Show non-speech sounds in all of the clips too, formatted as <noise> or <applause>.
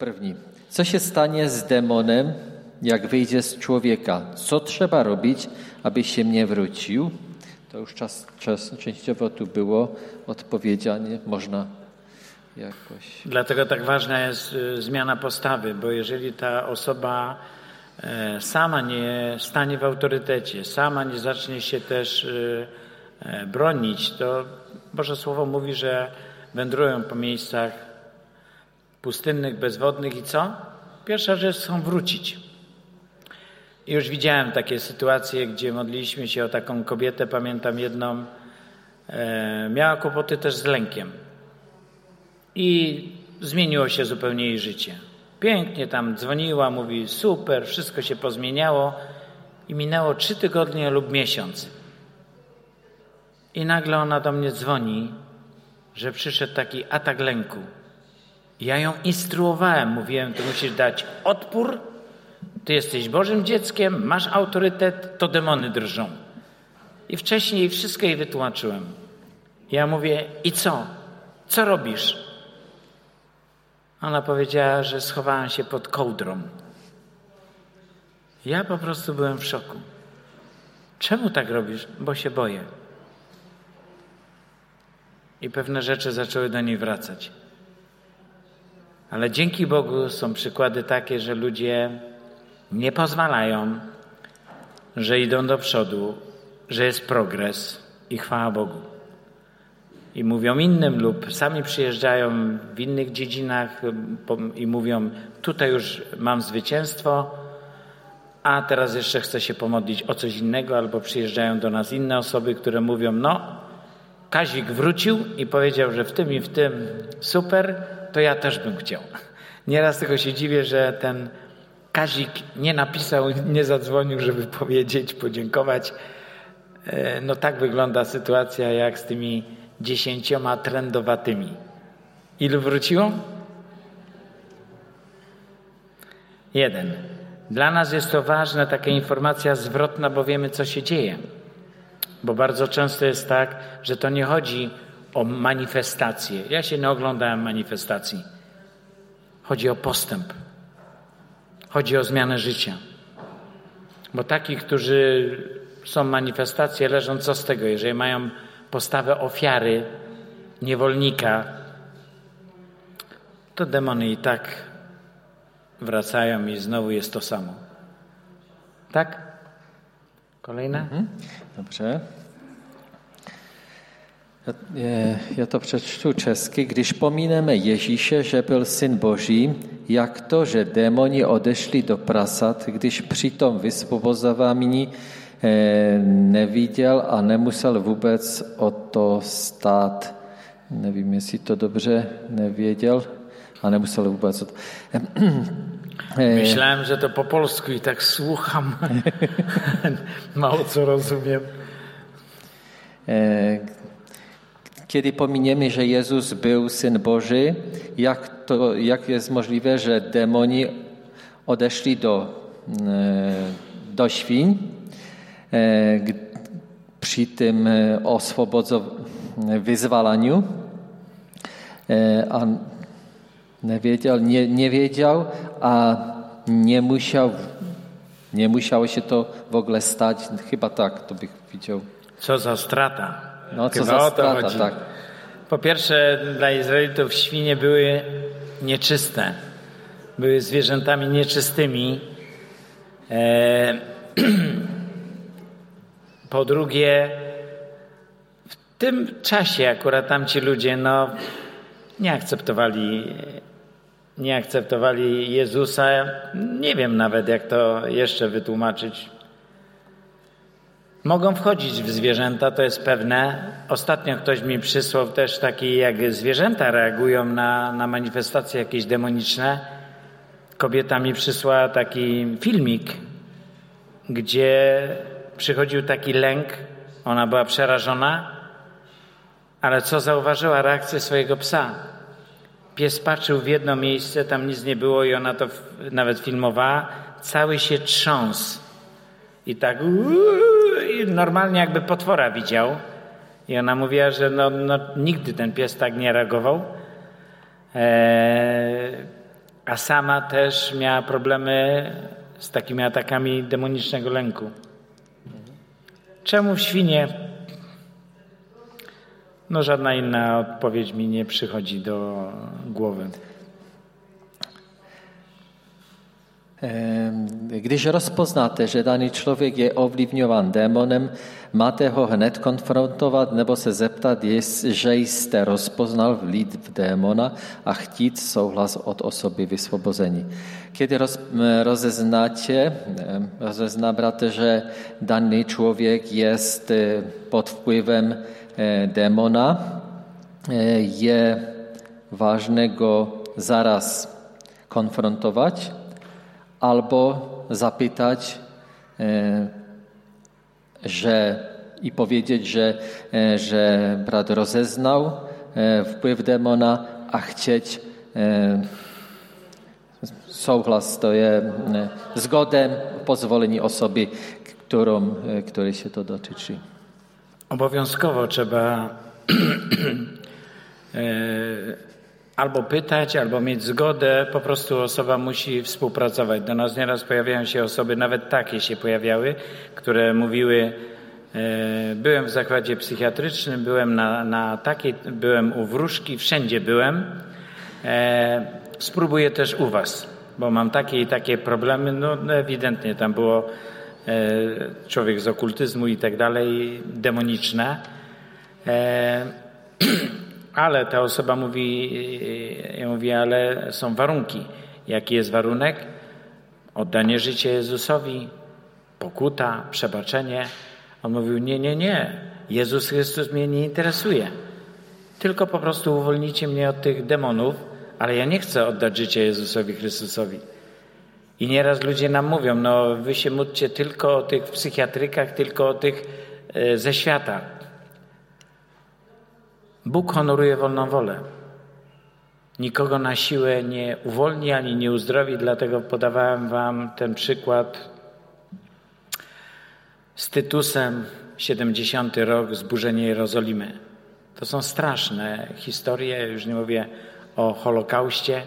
První. Co się stanie z demonem, jak wyjdzie z człowieka? Co trzeba robić, aby się nie wrócił? To już czas, czas częściowo tu było odpowiedziane, można jakoś. Dlatego tak ważna jest y, zmiana postawy, bo jeżeli ta osoba e, sama nie stanie w autorytecie, sama nie zacznie się też y, e, bronić, to Boże Słowo mówi, że wędrują po miejscach pustynnych, bezwodnych i co? Pierwsza rzecz chcą wrócić. I już widziałem takie sytuacje, gdzie modliliśmy się o taką kobietę, pamiętam jedną, e, miała kłopoty też z lękiem. I zmieniło się zupełnie jej życie. Pięknie tam dzwoniła, mówi super, wszystko się pozmieniało i minęło trzy tygodnie lub miesiąc. I nagle ona do mnie dzwoni, że przyszedł taki atak lęku. Ja ją instruowałem, mówiłem, ty musisz dać odpór, ty jesteś Bożym dzieckiem, masz autorytet, to demony drżą. I wcześniej wszystko jej wytłumaczyłem. Ja mówię, i co? Co robisz? Ona powiedziała, że schowałam się pod kołdrą. Ja po prostu byłem w szoku. Czemu tak robisz? Bo się boję. I pewne rzeczy zaczęły do niej wracać. Ale dzięki Bogu są przykłady takie, że ludzie nie pozwalają, że idą do przodu, że jest progres i chwała Bogu. I mówią innym lub sami przyjeżdżają w innych dziedzinach i mówią: Tutaj już mam zwycięstwo, a teraz jeszcze chcę się pomodlić o coś innego, albo przyjeżdżają do nas inne osoby, które mówią: No, Kazik wrócił i powiedział, że w tym i w tym super, to ja też bym chciał. Nieraz tylko się dziwię, że ten Kazik nie napisał, nie zadzwonił, żeby powiedzieć, podziękować. E, no tak wygląda sytuacja jak z tymi dziesięcioma trendowatymi. Ilu wróciło? Jeden. Dla nas jest to ważna taka informacja zwrotna, bo wiemy, co się dzieje. Bo bardzo często jest tak, że to nie chodzi o manifestację. Ja się nie oglądałem manifestacji. Chodzi o postęp. Chodzi o zmianę życia. Bo takich, którzy są manifestacje, leżą co z tego, jeżeli mają postawę ofiary, niewolnika, to demony i tak wracają i znowu jest to samo. Tak? Kolejne? Mhm. Dobrze. Ja to přečtu česky. Když pomíneme Ježíše, že byl syn Boží, jak to, že démoni odešli do prasat, když přitom vysvobozování eh, neviděl a nemusel vůbec o to stát. Nevím, jestli to dobře nevěděl a nemusel vůbec o to... <clears throat> Myślałem, że to po polsku i tak słucham. <laughs> Mało co rozumiem. Kiedy pominiemy, że Jezus był Syn Boży, jak, to, jak jest możliwe, że demoni odeszli do, do świń przy tym oswobodzeniu, wyzwalaniu, a nie wiedział, nie, nie wiedział, a nie musiał, nie musiało się to w ogóle stać. Chyba tak, to bych widział. Co za strata. No, co za strata, tak. Po pierwsze, dla Izraelitów świnie były nieczyste. Były zwierzętami nieczystymi. E, <clears throat> po drugie, w tym czasie akurat tamci ludzie no, nie akceptowali nie akceptowali Jezusa. Nie wiem nawet, jak to jeszcze wytłumaczyć. Mogą wchodzić w zwierzęta, to jest pewne. Ostatnio ktoś mi przysłał też taki, jak zwierzęta reagują na, na manifestacje jakieś demoniczne. Kobieta mi przysłała taki filmik, gdzie przychodził taki lęk, ona była przerażona, ale co zauważyła? Reakcję swojego psa. Pies patrzył w jedno miejsce, tam nic nie było i ona to nawet filmowała. Cały się trząsł. I tak normalnie jakby potwora widział. I ona mówiła, że no, no, nigdy ten pies tak nie reagował. Eee, a sama też miała problemy z takimi atakami demonicznego lęku. Czemu świnie? No żadna inna odpowiedź mi nie przychodzi do głowy. Když rozpoznáte, že daný člověk je ovlivňován démonem, máte ho hned konfrontovat nebo se zeptat, že jste rozpoznal vlíd v démona a chtít souhlas od osoby vysvobození. Kiedy roz, rozeznáte, rozeznáte, že daný člověk je pod vplyvem e, démona, e, je vážné go zaraz konfrontovat, albo zapytać, e, że i powiedzieć, że, e, że brat rozeznał e, wpływ demona, a chcieć souhlas, to je zgodę, pozwolenie osoby, którą, której się to dotyczy. Obowiązkowo trzeba <clears throat> albo pytać, albo mieć zgodę, po prostu osoba musi współpracować. Do nas nieraz pojawiają się osoby, nawet takie się pojawiały, które mówiły, e, byłem w zakładzie psychiatrycznym, byłem na, na takiej, byłem u wróżki, wszędzie byłem. E, spróbuję też u was, bo mam takie i takie problemy. No, no ewidentnie tam było e, człowiek z okultyzmu i tak dalej, demoniczne. <clears throat> Ale ta osoba mówi, ja mówię, ale są warunki. Jaki jest warunek? Oddanie życia Jezusowi, pokuta, przebaczenie. On mówił, nie, nie, nie. Jezus Chrystus mnie nie interesuje. Tylko po prostu uwolnicie mnie od tych demonów, ale ja nie chcę oddać życia Jezusowi Chrystusowi. I nieraz ludzie nam mówią, no wy się módlcie tylko o tych psychiatrykach, tylko o tych e, ze świata. Bóg honoruje wolną wolę. Nikogo na siłę nie uwolni ani nie uzdrowi, dlatego podawałem Wam ten przykład z Tytusem, 70 rok, zburzenie Jerozolimy. To są straszne historie, już nie mówię o Holokauście.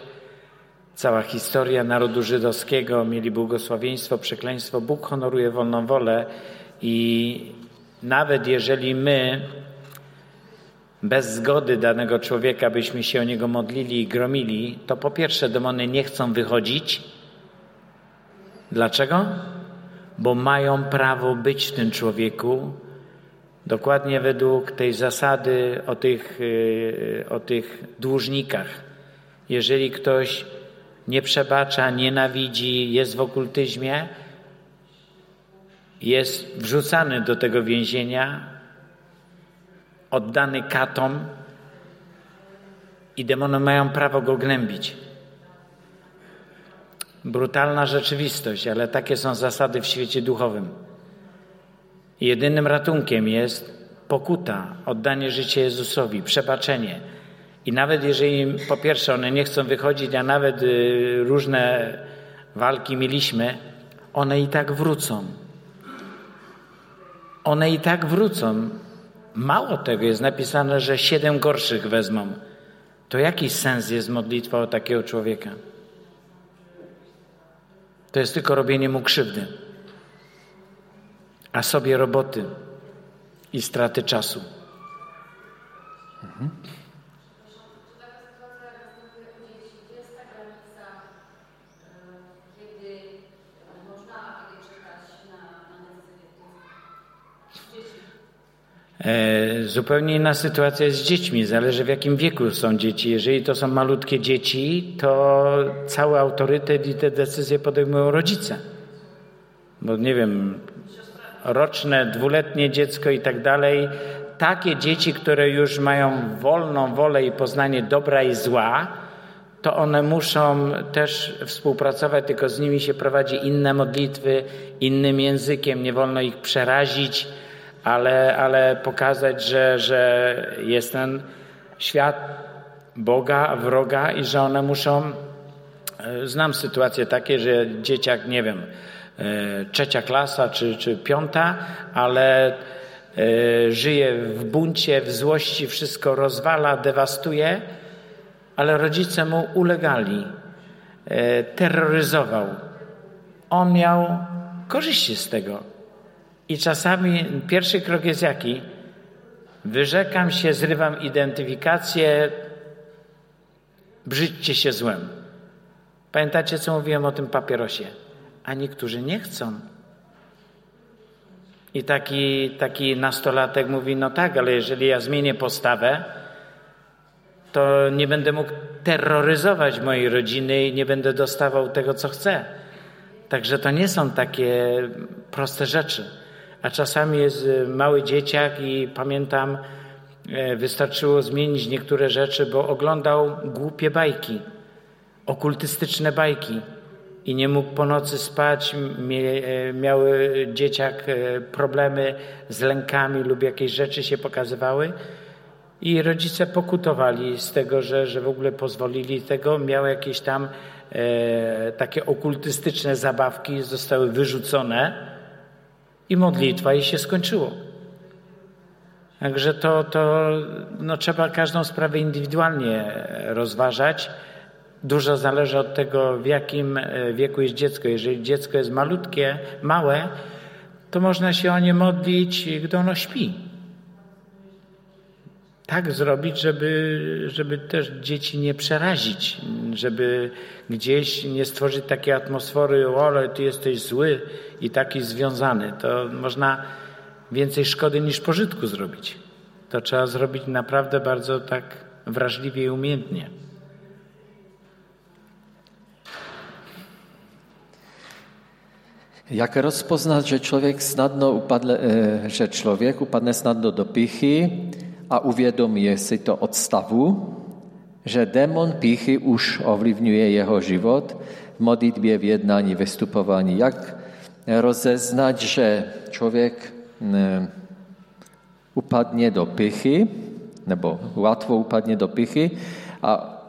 Cała historia narodu żydowskiego, mieli błogosławieństwo, przekleństwo. Bóg honoruje wolną wolę i nawet jeżeli my bez zgody danego człowieka byśmy się o niego modlili i gromili, to po pierwsze demony nie chcą wychodzić. Dlaczego? Bo mają prawo być w tym człowieku, dokładnie według tej zasady o tych, y, o tych dłużnikach. Jeżeli ktoś nie przebacza, nienawidzi, jest w okultyzmie, jest wrzucany do tego więzienia, oddany katom i demony mają prawo go gnębić. Brutalna rzeczywistość, ale takie są zasady w świecie duchowym. Jedynym ratunkiem jest pokuta, oddanie życia Jezusowi, przebaczenie. I nawet jeżeli po pierwsze one nie chcą wychodzić, a nawet y, różne walki mieliśmy, one i tak wrócą. One i tak wrócą. Mało tego jest napisane, że siedem gorszych wezmą. To jaki sens jest modlitwa o takiego człowieka? To jest tylko robienie mu krzywdy, a sobie roboty i straty czasu. Mhm. Zupełnie inna sytuacja jest z dziećmi. Zależy w jakim wieku są dzieci. Jeżeli to są malutkie dzieci, to cały autorytet i te decyzje podejmują rodzice. Bo nie wiem, roczne, dwuletnie dziecko i tak dalej. Takie dzieci, które już mają wolną wolę i poznanie dobra i zła, to one muszą też współpracować, tylko z nimi się prowadzi inne modlitwy, innym językiem, nie wolno ich przerazić ale, ale pokazać, że, że jest ten świat Boga, wroga i że one muszą. E, znam sytuacje takie, że dzieciak, nie wiem, e, trzecia klasa czy, czy piąta, ale e, żyje w buncie, w złości, wszystko rozwala, dewastuje, ale rodzice mu ulegali. terroryzował. On miał korzyści z tego. I czasami pierwszy krok jest jaki? Wyrzekam się, zrywam identyfikację, brzydźcie się złem. Pamiętacie, co mówiłem o tym papierosie? A niektórzy nie chcą. I taki, taki nastolatek mówi: No tak, ale jeżeli ja zmienię postawę, to nie będę mógł terroryzować mojej rodziny i nie będę dostawał tego, co chcę. Także to nie są takie proste rzeczy. A czasami jest y, mały dzieciak i pamiętam, e, wystarczyło zmienić niektóre rzeczy, bo oglądał głupie bajki, okultystyczne bajki i nie mógł po nocy spać. E, miały dzieciak e, problemy z lękami lub jakieś rzeczy się pokazywały. I rodzice pokutowali z tego, że, że w ogóle pozwolili tego. Miały jakieś tam e, takie okultystyczne zabawki, zostały wyrzucone i modlitwa i się skończyło. Także to, to no, trzeba każdą sprawę indywidualnie rozważać. Dużo zależy od tego, w jakim e, wieku jest dziecko. Jeżeli dziecko jest malutkie, małe, to można się o nie modlić, gdy ono śpi. Tak zrobić, żeby, żeby też dzieci nie przerazić, żeby gdzieś nie stworzyć takiej atmosfery, o, ale ty jesteś zły i taki związany. To można więcej szkody niż pożytku zrobić. To trzeba zrobić naprawdę bardzo tak wrażliwie i umiejętnie. Jak rozpoznać, że człowiek snadno upadle, e, że człowiek upadne snadno do pichy, a uvědomuje si to odstavu, że demon pichy już ovlivňuje jeho život w modlitbě, w jednání, vystupování. Jak rozeznać, że człowiek upadnie do pichy, nebo łatwo upadnie do pichy, a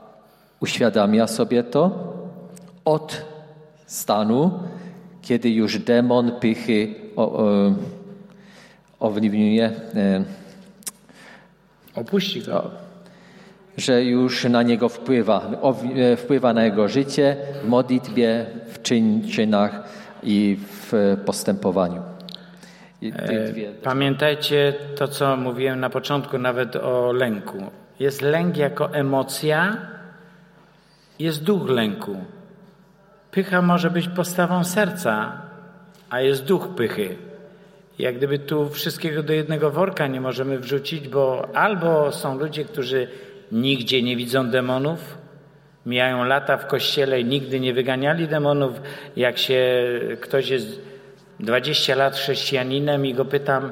uświadamia sobie to od stanu, kiedy już demon pychy owliwniuje. E, Opuści go. Że już na niego wpływa, e, wpływa na jego życie w modlitwie, w czyn, czynach i w postępowaniu. I e, Pamiętajcie to, co mówiłem na początku, nawet o lęku. Jest lęk jako emocja, jest duch lęku. Pycha może być postawą serca, a jest duch pychy. Jak gdyby tu wszystkiego do jednego worka nie możemy wrzucić, bo albo są ludzie, którzy nigdzie nie widzą demonów, mijają lata w kościele i nigdy nie wyganiali demonów. Jak się ktoś jest 20 lat chrześcijaninem i go pytam,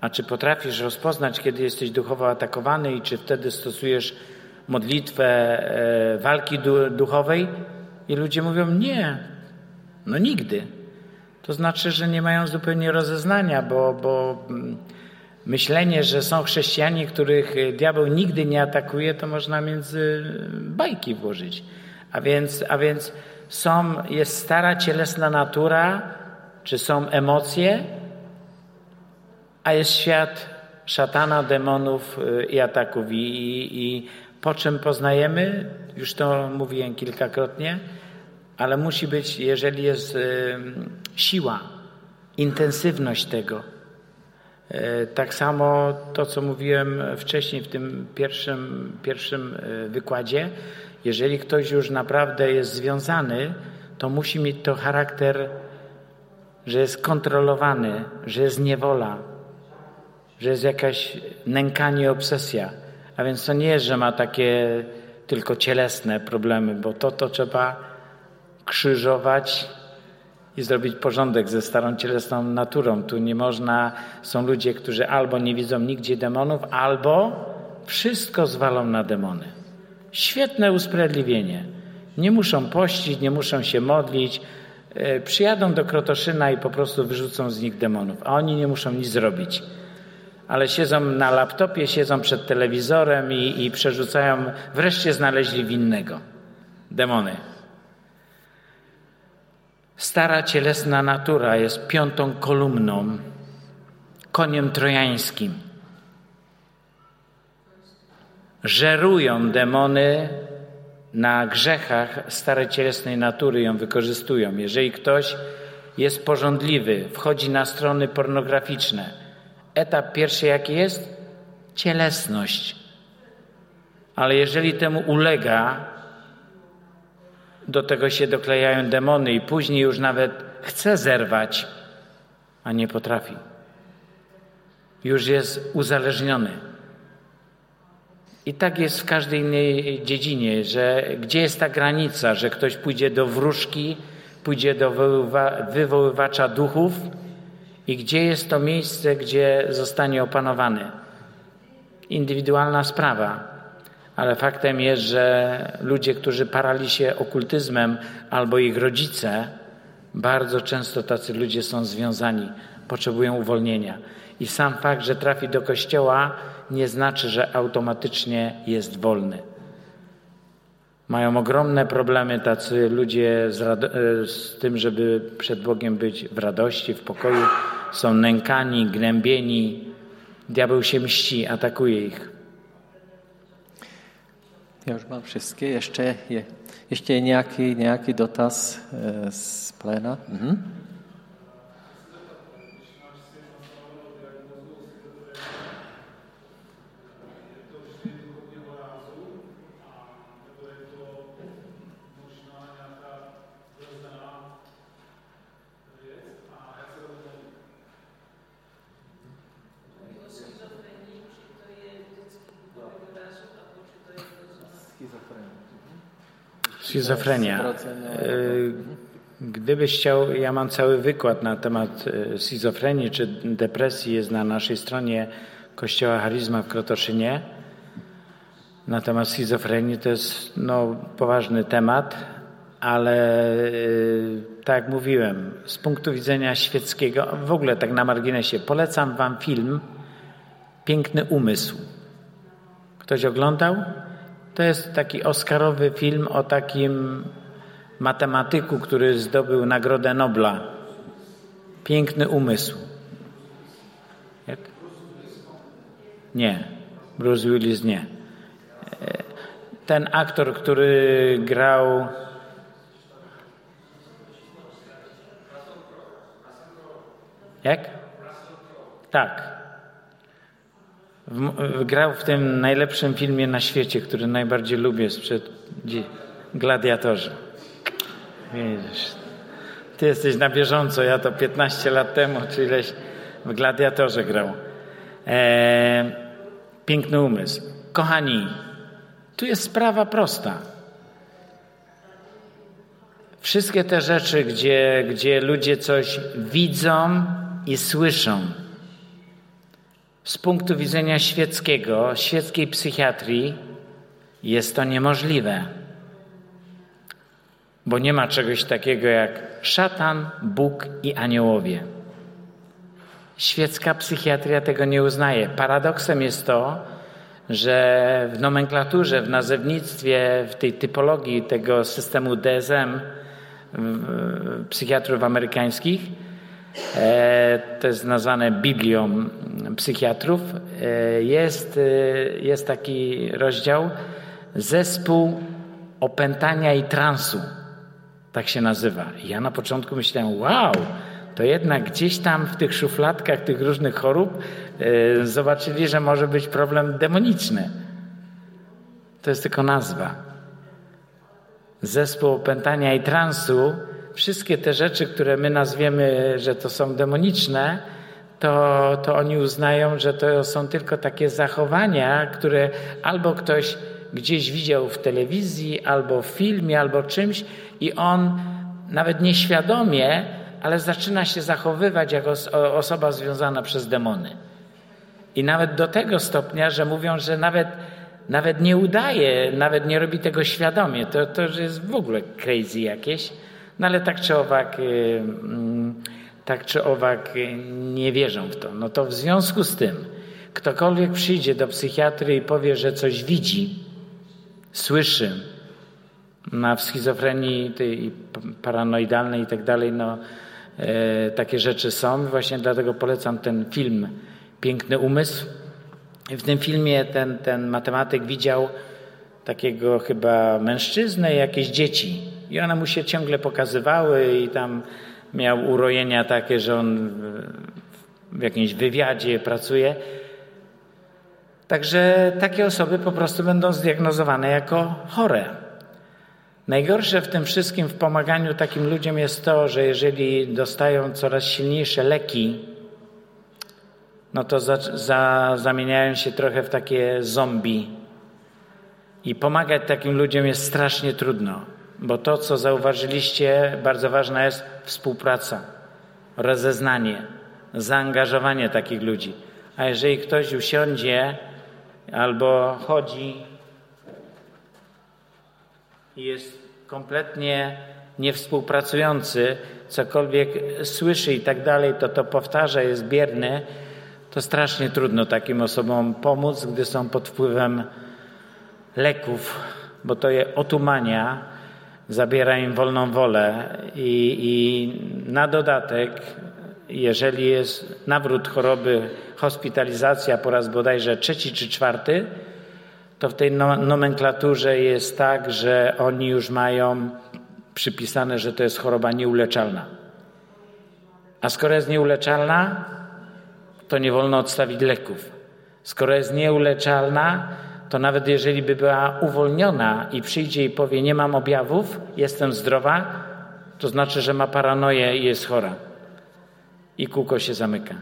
a czy potrafisz rozpoznać, kiedy jesteś duchowo atakowany i czy wtedy stosujesz modlitwę e, walki duchowej? I ludzie mówią: Nie, no nigdy. To znaczy, że nie mają zupełnie rozeznania, bo, bo mm, myślenie, że są chrześcijanie, których diabeł nigdy nie atakuje, to można między bajki włożyć. A więc, a więc są, jest stara cielesna natura, czy są emocje, a jest świat szatana, demonów y, i ataków. I, i, i po czym poznajemy? Już to mówiłem kilkakrotnie ale musi być, jeżeli jest siła, intensywność tego. Y, tak samo to, co mówiłem wcześniej w tym pierwszym, pierwszym y, wykładzie, jeżeli ktoś już naprawdę jest związany, to musi mieć to charakter, że jest kontrolowany, że jest niewola, że jest jakaś nękanie, obsesja. A więc to nie jest, że ma takie tylko cielesne problemy, bo to, to trzeba krzyżować i zrobić porządek ze starą cielesną naturą. Tu nie można, są ludzie, którzy albo nie widzą nigdzie demonów, albo wszystko zwalą na demony. Świetne usprawiedliwienie. Nie muszą pościć, nie muszą się modlić. E, przyjadą do Krotoszyna i po prostu wyrzucą z nich demonów, a oni nie muszą nic zrobić. Ale siedzą na laptopie, siedzą przed telewizorem i, i przerzucają, wreszcie znaleźli winnego. Demony. Stara cielesna natura jest piątą kolumną, koniem trojańskim. Żerują demony na grzechach starej cielesnej natury ją wykorzystują. Jeżeli ktoś jest porządliwy, wchodzi na strony pornograficzne, etap pierwszy jaki jest? Cielesność. Ale jeżeli temu ulega, do tego się doklejają demony i później już nawet chce zerwać, a nie potrafi. Już jest uzależniony. I tak jest w każdej innej dziedzinie, że gdzie jest ta granica, że ktoś pójdzie do wróżki, pójdzie do wywoływacza duchów i gdzie jest to miejsce, gdzie zostanie opanowany. Indywidualna sprawa. Ale faktem jest, że ludzie, którzy parali się okultyzmem albo ich rodzice, bardzo często tacy ludzie są związani, potrzebują uwolnienia. I sam fakt, że trafi do kościoła, nie znaczy, że automatycznie jest wolny. Mają ogromne problemy tacy ludzie z, z, tym, żeby przed Bogiem być w radości, w pokoju. Są nękani, gnębieni. Diabeł się mści, atakuje ich. Ja już mam wszystkie. Jeszcze, je, jeszcze nějaký, nějaký dotaz e, z plena? Mhm. Schizofrenia. E, gdybyś chciał, ja mam cały wykład na temat e, schizofrenii czy depresji, jest na naszej stronie Kościoła Charizma w Krotoszynie. Na temat schizofrenii to jest no, poważny temat, ale e, tak jak mówiłem, z punktu widzenia świeckiego, w ogóle tak na marginesie, polecam Wam film Piękny Umysł. Ktoś oglądał? To jest taki oscarowy film o takim matematyku, który zdobył Nagrodę Nobla. Piękny umysł. Jak? Nie. Bruce Willis nie. Ten aktor, który grał. Jak? Tak grał w tym najlepszym filmie na świecie, który najbardziej lubię sprzed Gladiatorze. Widzisz, ty jesteś na bieżąco, ja to 15 lat temu, czy ileś w Gladiatorze grał. E, piękny umysł. Kochani, tu jest sprawa prosta. Wszystkie te rzeczy, gdzie, gdzie ludzie coś widzą i słyszą, z punktu widzenia świeckiego, świeckiej psychiatrii, jest to niemożliwe. Bo nie ma czegoś takiego jak szatan, Bóg i aniołowie. Świecka psychiatria tego nie uznaje. Paradoksem jest to, że w nomenklaturze, w nazewnictwie, w tej typologii tego systemu DSM psychiatrów amerykańskich, to jest nazwane Biblią psychiatrów e, jest, e, jest taki rozdział Zespół opętania i transu. Tak się nazywa. Ja na początku myślałem, wow, to jednak gdzieś tam w tych szufladkach tych różnych chorób e, zobaczyli, że może być problem demoniczny. To jest tylko nazwa. Zespół opętania i transu, wszystkie te rzeczy, które my nazwiemy, że to są demoniczne, to, to oni uznają, że to są tylko takie zachowania, które albo ktoś gdzieś widział w telewizji, albo w filmie, albo czymś i on nawet nieświadomie, ale zaczyna się zachowywać jako osoba związana przez demony. I nawet do tego stopnia, że mówią, że nawet, nawet nie udaje, nawet nie robi tego świadomie. To, to jest w ogóle crazy jakieś. No ale tak czy owak. Yy, yy, tak czy owak nie wierzą w to. No to w związku z tym, ktokolwiek przyjdzie do psychiatry i powie, że coś widzi, słyszy, na schizofrenii tej paranoidalnej i tak dalej, no e, takie rzeczy są. Właśnie dlatego polecam ten film Piękny Umysł. W tym filmie ten, ten matematyk widział takiego chyba mężczyznę i jakieś dzieci. I one mu się ciągle pokazywały i tam miał urojenia takie, że on w jakimś wywiadzie pracuje. Także takie osoby po prostu będą zdiagnozowane jako chore. Najgorsze w tym wszystkim, w pomaganiu takim ludziom jest to, że jeżeli dostają coraz silniejsze leki, no to za, za, zamieniają się trochę w takie zombie. I pomagać takim ludziom jest strasznie trudno, bo to, co zauważyliście, bardzo ważna jest współpraca, rozeznanie, zaangażowanie takich ludzi. A jeżeli ktoś usiądzie albo chodzi i jest kompletnie niewspółpracujący, cokolwiek słyszy i tak dalej, to to powtarza, jest bierny, to strasznie trudno takim osobom pomóc, gdy są pod wpływem leków, bo to je otumania, zabiera im wolną wolę i, i na dodatek, jeżeli jest nawrót choroby, hospitalizacja po raz bodajże trzeci czy czwarty, to w tej no, nomenklaturze jest tak, że oni już mają przypisane, że to jest choroba nieuleczalna. A skoro jest nieuleczalna, to nie wolno odstawić leków. Skoro jest nieuleczalna, to nawet jeżeli by była uwolniona i przyjdzie i powie: Nie mam objawów, jestem zdrowa, to znaczy, że ma paranoję i jest chora. I kółko się zamyka.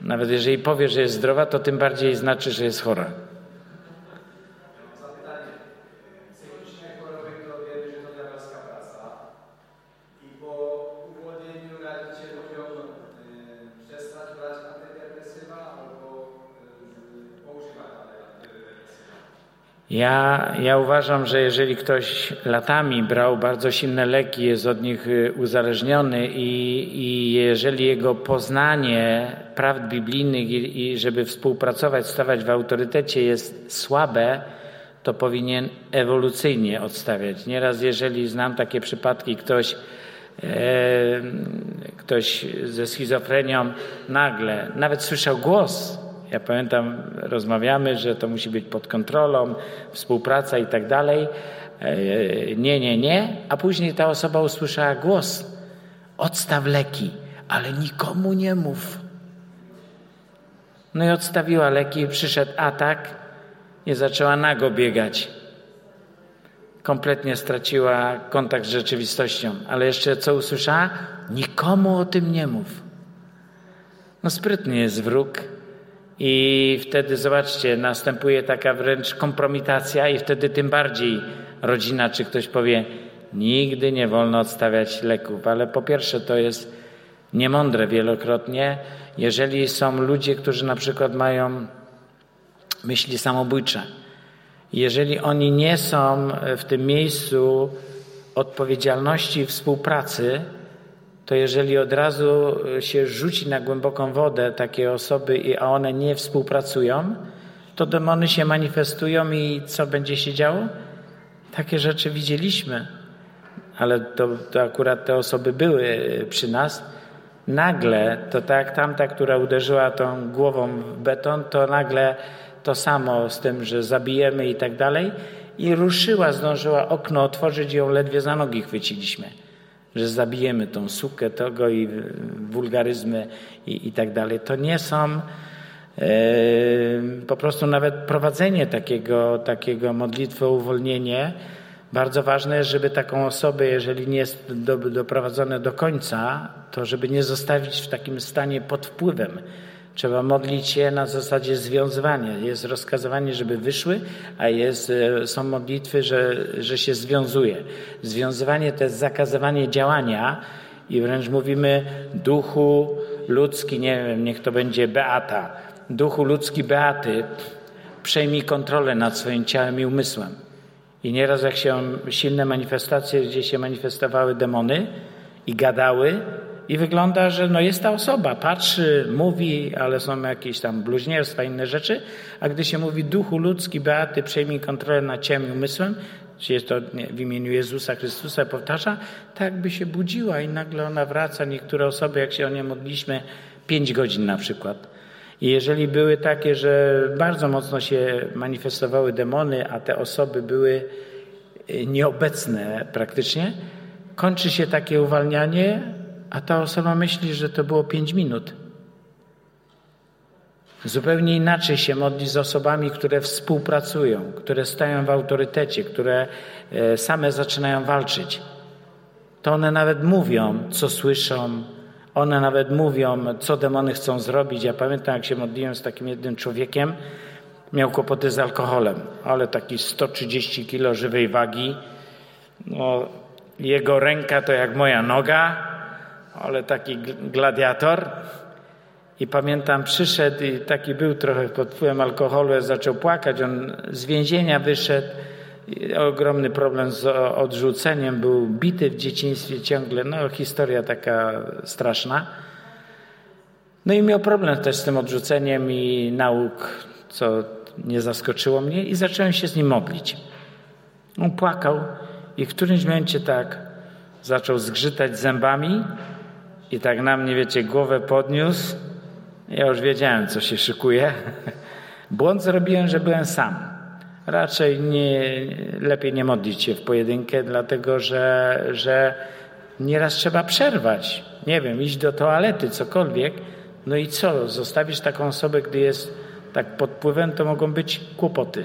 Nawet jeżeli powie, że jest zdrowa, to tym bardziej znaczy, że jest chora. Ja, ja uważam, że jeżeli ktoś latami brał bardzo silne leki, jest od nich y, uzależniony i, i jeżeli jego poznanie prawd biblijnych i, i żeby współpracować, stawać w autorytecie jest słabe, to powinien ewolucyjnie odstawiać. Nieraz, jeżeli znam takie przypadki, ktoś, e, ktoś ze schizofrenią nagle nawet słyszał głos, ja pamiętam, rozmawiamy, że to musi być pod kontrolą, współpraca i tak dalej. E, nie, nie, nie. A później ta osoba usłyszała głos: odstaw leki, ale nikomu nie mów. No i odstawiła leki, przyszedł atak i zaczęła nago biegać. Kompletnie straciła kontakt z rzeczywistością. Ale jeszcze co usłyszała? Nikomu o tym nie mów. No sprytny jest wróg, i wtedy, zobaczcie, następuje taka wręcz kompromitacja, i wtedy tym bardziej rodzina czy ktoś powie: Nigdy nie wolno odstawiać leków. Ale po pierwsze, to jest niemądre wielokrotnie, jeżeli są ludzie, którzy na przykład mają myśli samobójcze. Jeżeli oni nie są w tym miejscu odpowiedzialności i współpracy, to jeżeli od razu e, się rzuci na głęboką wodę takie osoby, a one nie współpracują, to demony się manifestują i co będzie się działo? Takie rzeczy widzieliśmy, ale to, to akurat te osoby były e, przy nas. Nagle, to tak tamta, która uderzyła tą głową w beton, to nagle to samo z tym, że zabijemy i tak dalej. I ruszyła, zdążyła okno otworzyć ją ledwie za nogi chwyciliśmy że zabijemy tą sukę tego i wulgaryzmy i, i tak dalej. To nie są e, po prostu nawet prowadzenie takiego, takiego modlitwy o uwolnienie. Bardzo ważne jest, żeby taką osobę, jeżeli nie jest do, doprowadzone do końca, to żeby nie zostawić w takim stanie pod wpływem Trzeba modlić się na zasadzie związywania. Jest rozkazywanie, żeby wyszły, a jest, e, są modlitwy, że, że się związuje. Związywanie to jest zakazywanie działania i wręcz mówimy duchu ludzki, nie wiem, niech to będzie Beata. Duchu ludzki Beaty, przejmij kontrolę nad swoim ciałem i umysłem. I nieraz jak się silne manifestacje, gdzie się manifestowały demony i gadały, i wygląda, że no jest ta osoba, patrzy, mówi, ale są jakieś tam bluźnierstwa, inne rzeczy, a gdy się mówi duchu ludzki, Beaty, przejmij kontrolę nad ciałem i umysłem, czy jest to w imieniu Jezusa Chrystusa, powtarza, tak by się budziła i nagle ona wraca. Niektóre osoby, jak się o nie modliśmy, pięć godzin na przykład. I jeżeli były takie, że bardzo mocno się manifestowały demony, a te osoby były y, nieobecne praktycznie, kończy się takie uwalnianie, a ta osoba myśli, że to było pięć minut. Zupełnie inaczej się modli z osobami, które współpracują, które stają w autorytecie, które e, same zaczynają walczyć. To one nawet mówią, co słyszą, one nawet mówią, co demony chcą zrobić. Ja pamiętam, jak się modliłem z takim jednym człowiekiem, miał kłopoty z alkoholem, ale taki 130 kilo żywej wagi. No, jego ręka to jak moja noga, ale taki gladiator. I pamiętam, przyszedł i taki był trochę pod wpływem alkoholu, zaczął płakać. On z więzienia wyszedł. Ogromny problem z odrzuceniem, był bity w dzieciństwie ciągle. No, historia taka straszna. No i miał problem też z tym odrzuceniem i nauk, co nie zaskoczyło mnie, i zacząłem się z nim modlić. On płakał i w którymś momencie tak zaczął zgrzytać zębami i tak na mnie, wiecie, głowę podniósł ja już wiedziałem, co się szykuje. Błąd zrobiłem, że byłem sam. Raczej nie, lepiej nie modlić się w pojedynkę, dlatego że, że nieraz trzeba przerwać. Nie wiem, iść do toalety, cokolwiek. No i co? Zostawisz taką osobę, gdy jest tak pod wpływem, to mogą być kłopoty.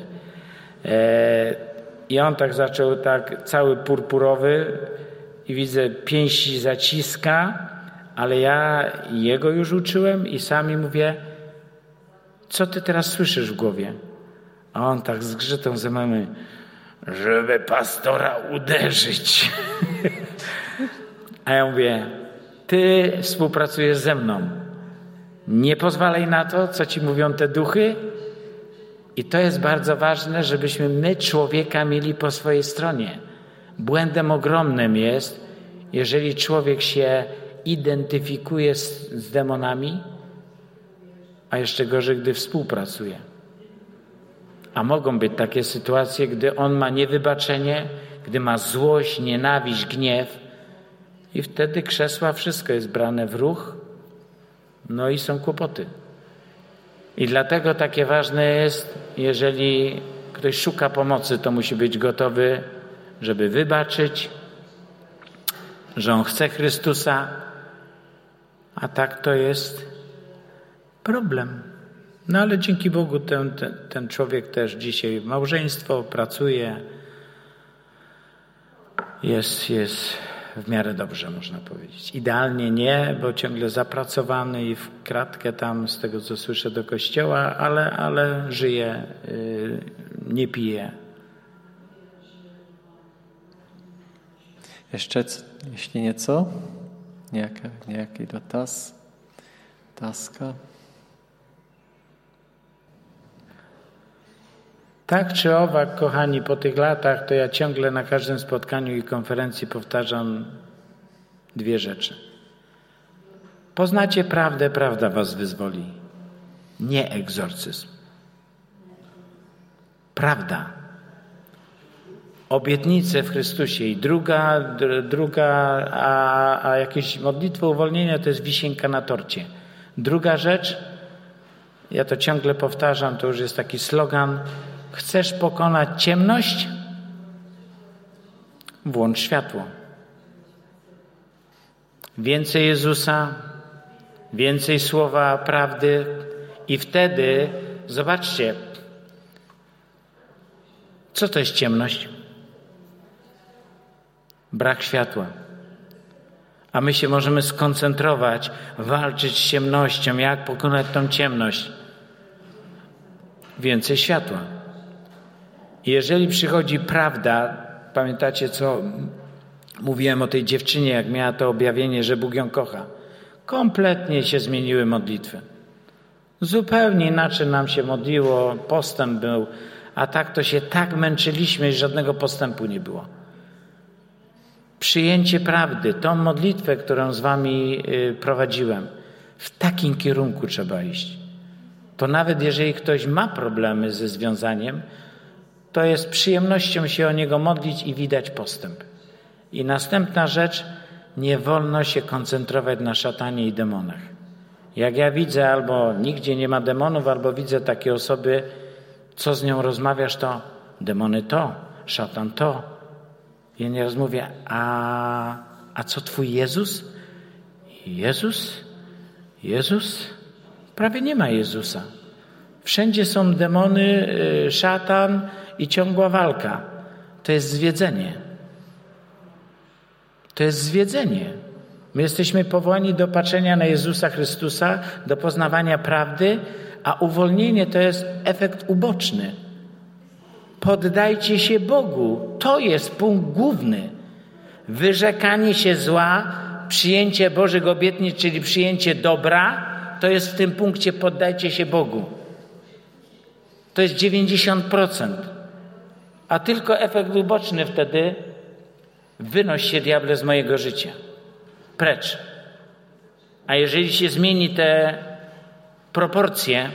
E, I on tak zaczął, tak cały purpurowy i widzę, pięści zaciska ale ja jego już uczyłem i sami mówię, co ty teraz słyszysz w głowie? A on tak zgrzytą ze mamy, żeby pastora uderzyć. <laughs> A ja mówię, ty współpracujesz ze mną. Nie pozwalaj na to, co ci mówią te duchy. I to jest bardzo ważne, żebyśmy my człowieka mieli po swojej stronie. Błędem ogromnym jest, jeżeli człowiek się identyfikuje z, z demonami, a jeszcze gorzej, gdy współpracuje. A mogą być takie sytuacje, gdy on ma niewybaczenie, gdy ma złość, nienawiść, gniew, i wtedy krzesła, wszystko jest brane w ruch, no i są kłopoty. I dlatego takie ważne jest, jeżeli ktoś szuka pomocy, to musi być gotowy, żeby wybaczyć, że on chce Chrystusa, a tak to jest problem. No ale dzięki Bogu ten, ten, ten człowiek też dzisiaj małżeństwo pracuje. Jest, jest w miarę dobrze, można powiedzieć. Idealnie nie, bo ciągle zapracowany i w kratkę tam, z tego co słyszę, do kościoła, ale, ale żyje, yy, nie pije. Jeszcze, jeśli nieco? Niejaka, nejaký dotaz? Otázka? Tak czy owak, kochani, po tych latach to ja ciągle na każdym spotkaniu i konferencji powtarzam dwie rzeczy. Poznacie prawdę, prawda was wyzwoli. Nie egzorcyzm. Prawda obietnicę w Chrystusie. I druga, druga a, a jakieś modlitwa uwolnienia to jest wisienka na torcie. Druga rzecz, ja to ciągle powtarzam, to już jest taki slogan. Chcesz pokonać ciemność? Włącz światło. Więcej Jezusa, więcej słowa prawdy, i wtedy, zobaczcie, co to jest ciemność? Brak światła. A my się możemy skoncentrować, walczyć z ciemnością, jak pokonać tą ciemność. Więcej światła. Jeżeli przychodzi prawda, pamiętacie co mówiłem o tej dziewczynie, jak miała to objawienie, że Bóg ją kocha. Kompletnie się zmieniły modlitwy. Zupełnie inaczej nam się modliło, postęp był, a tak to się tak męczyliśmy, że żadnego postępu nie było przyjęcie prawdy, tą modlitwę, którą z Wami y, prowadziłem, w takim kierunku trzeba iść. To nawet jeżeli ktoś ma problemy ze związaniem, to jest przyjemnością się o niego modlić i widać postęp. I następna rzecz, nie wolno się koncentrować na szatanie i demonach. Jak ja widzę, albo nigdzie nie ma demonów, albo widzę takie osoby, co z nią rozmawiasz, to demony to, szatan to. Ja nieraz mówię, a, a co twój Jezus? Jezus? Jezus? Prawie nie ma Jezusa. Wszędzie są demony, y, szatan i ciągła walka. To jest zwiedzenie. To jest zwiedzenie. My jesteśmy powołani do patrzenia na Jezusa Chrystusa, do poznawania prawdy, a uwolnienie to jest efekt uboczny. Poddajcie się Bogu. To jest punkt główny. Wyrzekanie się zła, przyjęcie Bożych obietnic, czyli przyjęcie dobra, to jest w tym punkcie poddajcie się Bogu. To jest 90%. A tylko efekt uboczny wtedy wynoś się diable z mojego życia. Precz. A jeżeli się zmieni te proporcje,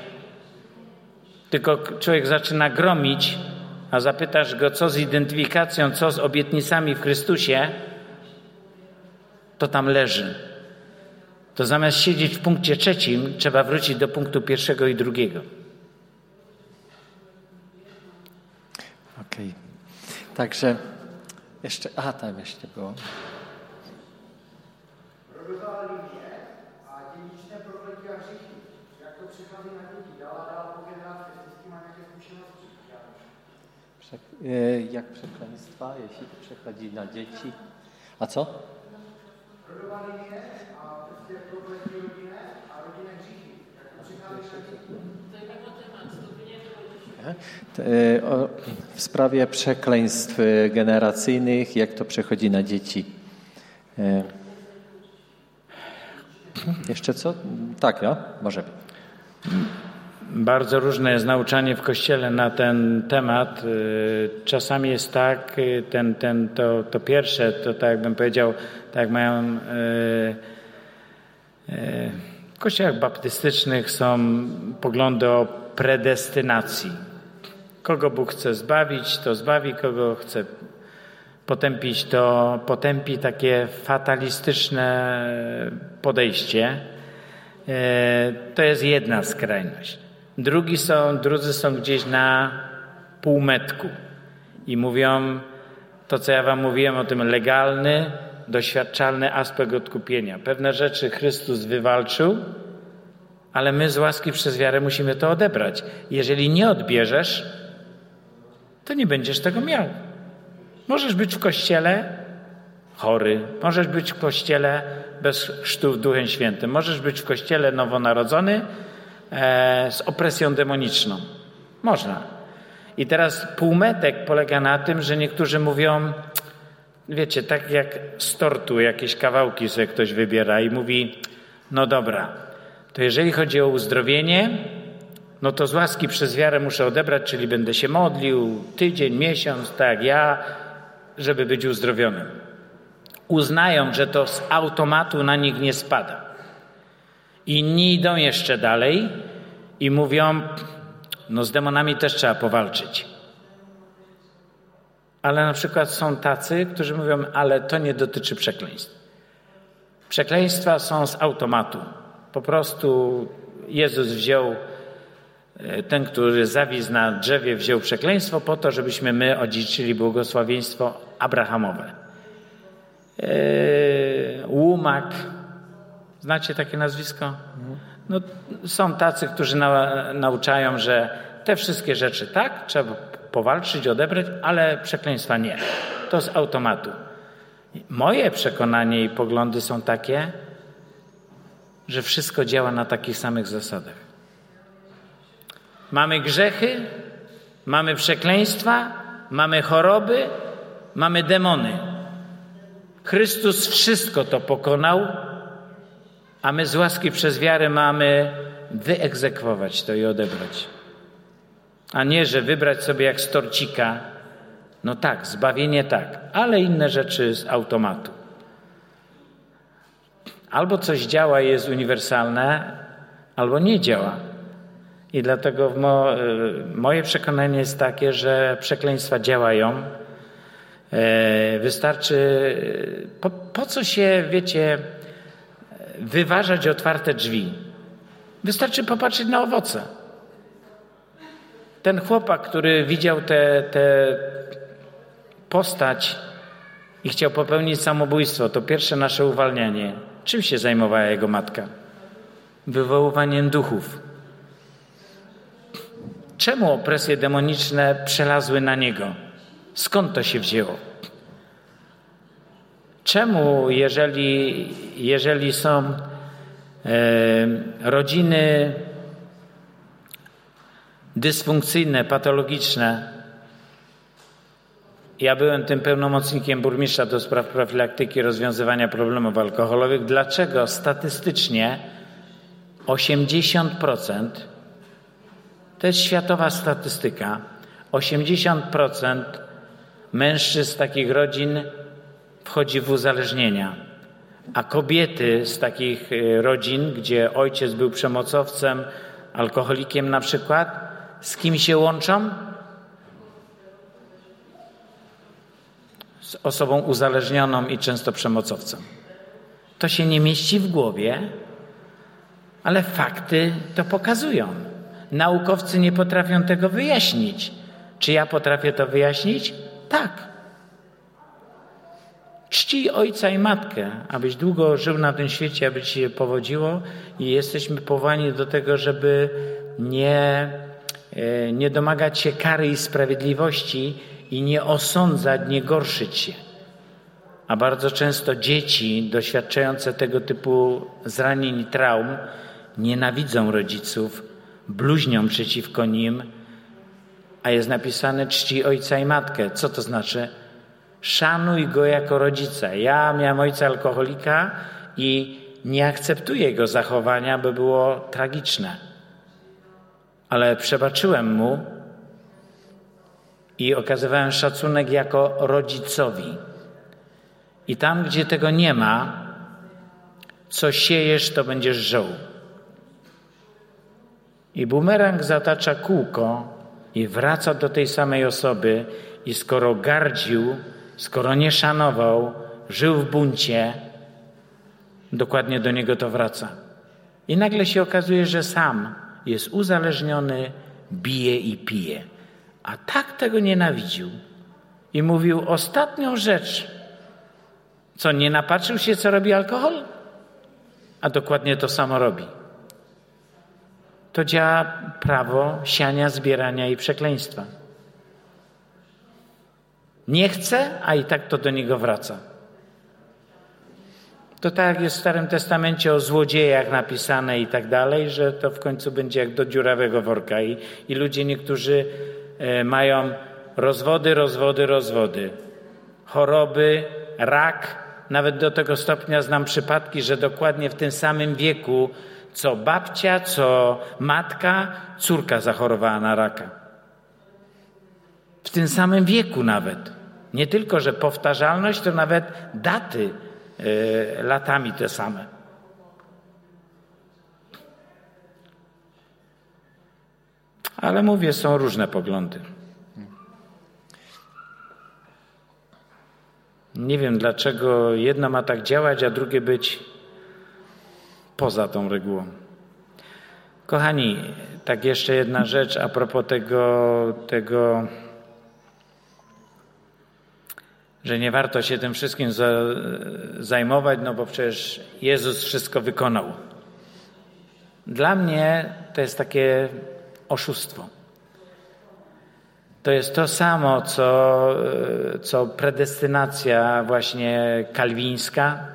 tylko człowiek zaczyna gromić, a zapytasz go, co z identyfikacją, co z obietnicami w Chrystusie, to tam leży. To zamiast siedzieć w punkcie trzecim, trzeba wrócić do punktu pierwszego i drugiego. Okej. Okay. Także jeszcze, a tam jeszcze było. E, jak przekleństwa, jeśli to przechodzi na dzieci. A co? E, w sprawie przekleństw generacyjnych, jak to przechodzi na dzieci. E, jeszcze co? Tak, ja? Może być. Bardzo różne jest nauczanie w Kościele na ten temat. Y, czasami jest tak, y, ten, ten, to, to pierwsze, to tak jakbym powiedział, tak mają y, w kościołach baptystycznych są poglądy o predestynacji. Kogo Bóg chce zbawić, to zbawi, kogo chce potępić, to potępi takie fatalistyczne podejście. To jest jedna skrajność. Drugi są, drudzy są gdzieś na półmetku i mówią to, co ja wam mówiłem o tym legalny, doświadczalny aspekt odkupienia. Pewne rzeczy Chrystus wywalczył, ale my z łaski przez wiarę musimy to odebrać. Jeżeli nie odbierzesz, to nie będziesz tego miał. Możesz być w kościele chory, możesz być w kościele bez chrztu w Duchem Świętym, możesz być w kościele nowonarodzony, z opresją demoniczną. Można. I teraz półmetek polega na tym, że niektórzy mówią, wiecie, tak jak z tortu jakieś kawałki sobie ktoś wybiera i mówi, no dobra, to jeżeli chodzi o uzdrowienie, no to z łaski przez wiarę muszę odebrać, czyli będę się modlił tydzień, miesiąc, tak ja, żeby być uzdrowionym. Uznają, że to z automatu na nich nie spada. Inni idą jeszcze dalej i mówią, no z demonami też trzeba powalczyć. Ale na przykład są tacy, którzy mówią, ale to nie dotyczy przekleństw. Przekleństwa są z automatu. Po prostu Jezus wziął, e, ten, który zawisł na drzewie, wziął przekleństwo po to, żebyśmy my odziedziczyli błogosławieństwo Abrahamowe. Eee, łumak, Znacie takie nazwisko? No, są tacy, którzy na, nauczają, że te wszystkie rzeczy tak, trzeba powalczyć, odebrać, ale przekleństwa nie. To z automatu. Moje przekonanie i poglądy są takie, że wszystko działa na takich samych zasadach. Mamy grzechy, mamy przekleństwa, mamy choroby, mamy demony. Chrystus wszystko to pokonał a my z łaski przez wiarę mamy wyegzekwować to i odebrać. A nie, że wybrać sobie jak z torcika. No tak, zbawienie tak, ale inne rzeczy z automatu. Albo coś działa i jest uniwersalne, albo nie działa. I dlatego mo, y, moje przekonanie jest takie, że przekleństwa działają. E, wystarczy, y, po, po co się, wiecie, wyważać otwarte drzwi. Wystarczy popatrzeć na owoce. Ten chłopak, który widział tę postać i chciał popełnić samobójstwo, to pierwsze nasze uwalnianie. Czym się zajmowała jego matka? Wywoływaniem duchów. Czemu opresje demoniczne przelazły na niego? Skąd to się wzięło? Czemu, jeżeli, jeżeli są e, rodziny dysfunkcyjne, patologiczne, ja byłem tym pełnomocnikiem burmistrza do spraw profilaktyki rozwiązywania problemów alkoholowych. Dlaczego statystycznie 80% to jest światowa statystyka 80% mężczyzn takich rodzin wchodzi w uzależnienia, a kobiety z takich y, rodzin, gdzie ojciec był przemocowcem, alkoholikiem na przykład, z kim się łączą? Z osobą uzależnioną i często przemocowcem. To się nie mieści w głowie, ale fakty to pokazują. Naukowcy nie potrafią tego wyjaśnić. Czy ja potrafię to wyjaśnić? Tak. Czci ojca i matkę, abyś długo żył na tym świecie, aby ci się powodziło i jesteśmy powołani do tego, żeby nie, e, nie domagać się kary i sprawiedliwości i nie osądzać, nie gorszyć się. A bardzo często dzieci doświadczające tego typu zranień i traum nienawidzą rodziców, bluźnią przeciwko nim, a jest napisane czci ojca i matkę. Co to znaczy? Szanuj go jako rodzica. Ja miałem ojca alkoholika i nie akceptuję jego zachowania, by było tragiczne. Ale przebaczyłem mu i okazywałem szacunek jako rodzicowi. I tam, gdzie tego nie ma, co siejesz, to będziesz żoł. I bumerang zatacza kółko i wraca do tej samej osoby, i skoro gardził, skoro nie szanował, żył w buncie, dokładnie do niego to wraca. I nagle się okazuje, że sam jest uzależniony, bije i pije. A tak tego nienawidził. I mówił ostatnią rzecz. Co, nie napatrzył się, co robi alkohol? A dokładnie to samo robi to działa prawo siania, zbierania i przekleństwa. Nie chce, a i tak to do niego wraca. To tak jest w Starym Testamencie o złodziejach napisane i tak dalej, że to w końcu będzie jak do dziurawego worka. I, i ludzie niektórzy e, mają rozwody, rozwody, rozwody, choroby, rak. Nawet do tego stopnia znam przypadki, że dokładnie w tym samym wieku co babcia, co matka, córka zachorowała na raka. Tym samym wieku nawet. Nie tylko, że powtarzalność, to nawet daty y, latami te same. Ale mówię, są różne poglądy. Nie wiem, dlaczego jedno ma tak działać, a drugie być poza tą regułą. Kochani, tak jeszcze jedna rzecz a propos tego, tego że nie warto się tym wszystkim za, zajmować, no bo przecież Jezus wszystko wykonał. Dla mnie to jest takie oszustwo. To jest to samo, co, co predestynacja właśnie kalwińska,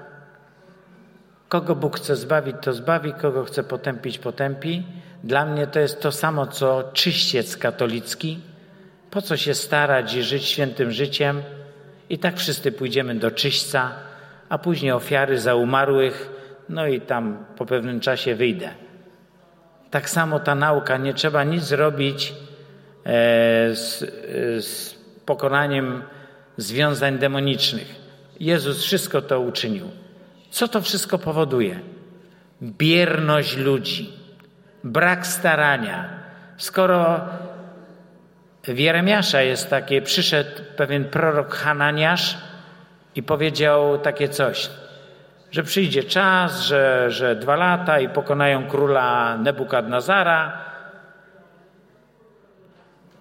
Kogo Bóg chce zbawić, to zbawi, kogo chce potępić, potępi. Dla mnie to jest to samo, co czyściec katolicki. Po co się starać i żyć świętym życiem? I tak wszyscy pójdziemy do czyśćca, a później ofiary za umarłych, no i tam po pewnym czasie wyjdę. Tak samo ta nauka, nie trzeba nic zrobić e, z, z pokonaniem związań demonicznych. Jezus wszystko to uczynił. Co to wszystko powoduje? Bierność ludzi, brak starania. Skoro w Jeremiasza jest takie, przyszedł pewien prorok Hananiasz i powiedział takie coś. że przyjdzie czas, że, że dwa lata i pokonają króla Nebukadnazara.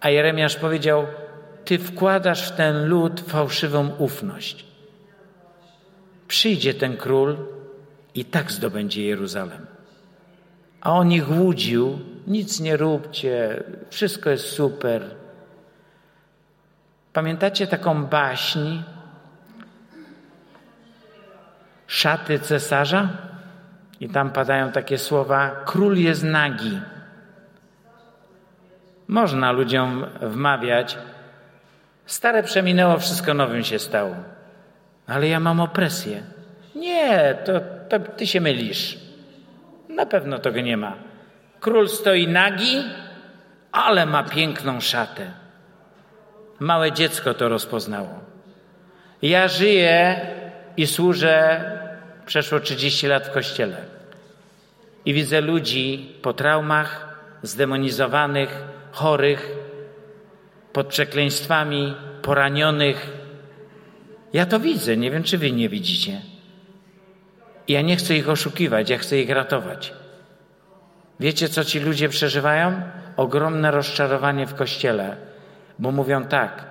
A Jeremiasz powiedział: Ty wkładasz w ten lud fałszywą ufność. Przyjdzie ten król i tak zdobędzie Jeruzalem. A on ich łudził: nic nie róbcie, wszystko jest super. Pamiętacie taką baśń szaty cesarza? I tam padają takie słowa: Król jest nagi. Można ludziom wmawiać, stare przeminęło, wszystko nowym się stało. Ale ja mam opresję. Nie, to, to ty się mylisz. Na pewno tego nie ma. Król stoi nagi, ale ma piękną szatę. Małe dziecko to rozpoznało. Ja żyję i służę przeszło 30 lat w kościele. I widzę ludzi po traumach, zdemonizowanych, chorych, pod przekleństwami, poranionych. Ja to widzę, nie wiem, czy wy nie widzicie. Ja nie chcę ich oszukiwać, ja chcę ich ratować. Wiecie, co ci ludzie przeżywają? Ogromne rozczarowanie w kościele, bo mówią tak.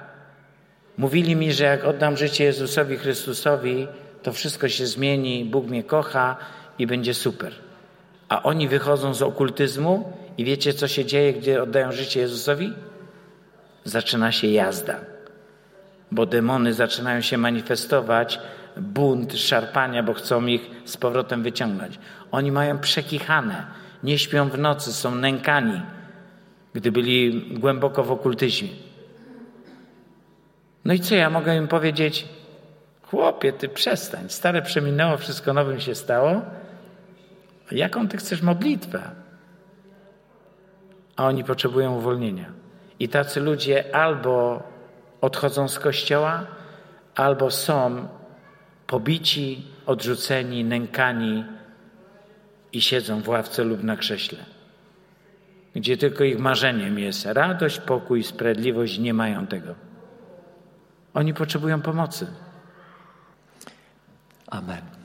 Mówili mi, że jak oddam życie Jezusowi Chrystusowi, to wszystko się zmieni, Bóg mnie kocha i będzie super. A oni wychodzą z okultyzmu i wiecie, co się dzieje, gdy oddają życie Jezusowi? Zaczyna się jazda, bo demony zaczynają się manifestować, bunt, szarpania, bo chcą ich z powrotem wyciągnąć. Oni mają przekichane, nie śpią w nocy, są nękani, gdy byli głęboko w okultyzmie. No i co ja mogę im powiedzieć? Chłopie, ty przestań, stare przeminęło, wszystko nowym się stało. Jaką ty chcesz modlitwę? A oni potrzebują uwolnienia. I tacy ludzie albo odchodzą z kościoła, albo są pobici, odrzuceni, nękani i siedzą w ławce lub na krześle, gdzie tylko ich marzeniem jest radość, pokój, sprawiedliwość, nie mają tego. Oni potrzebują pomocy. Amen.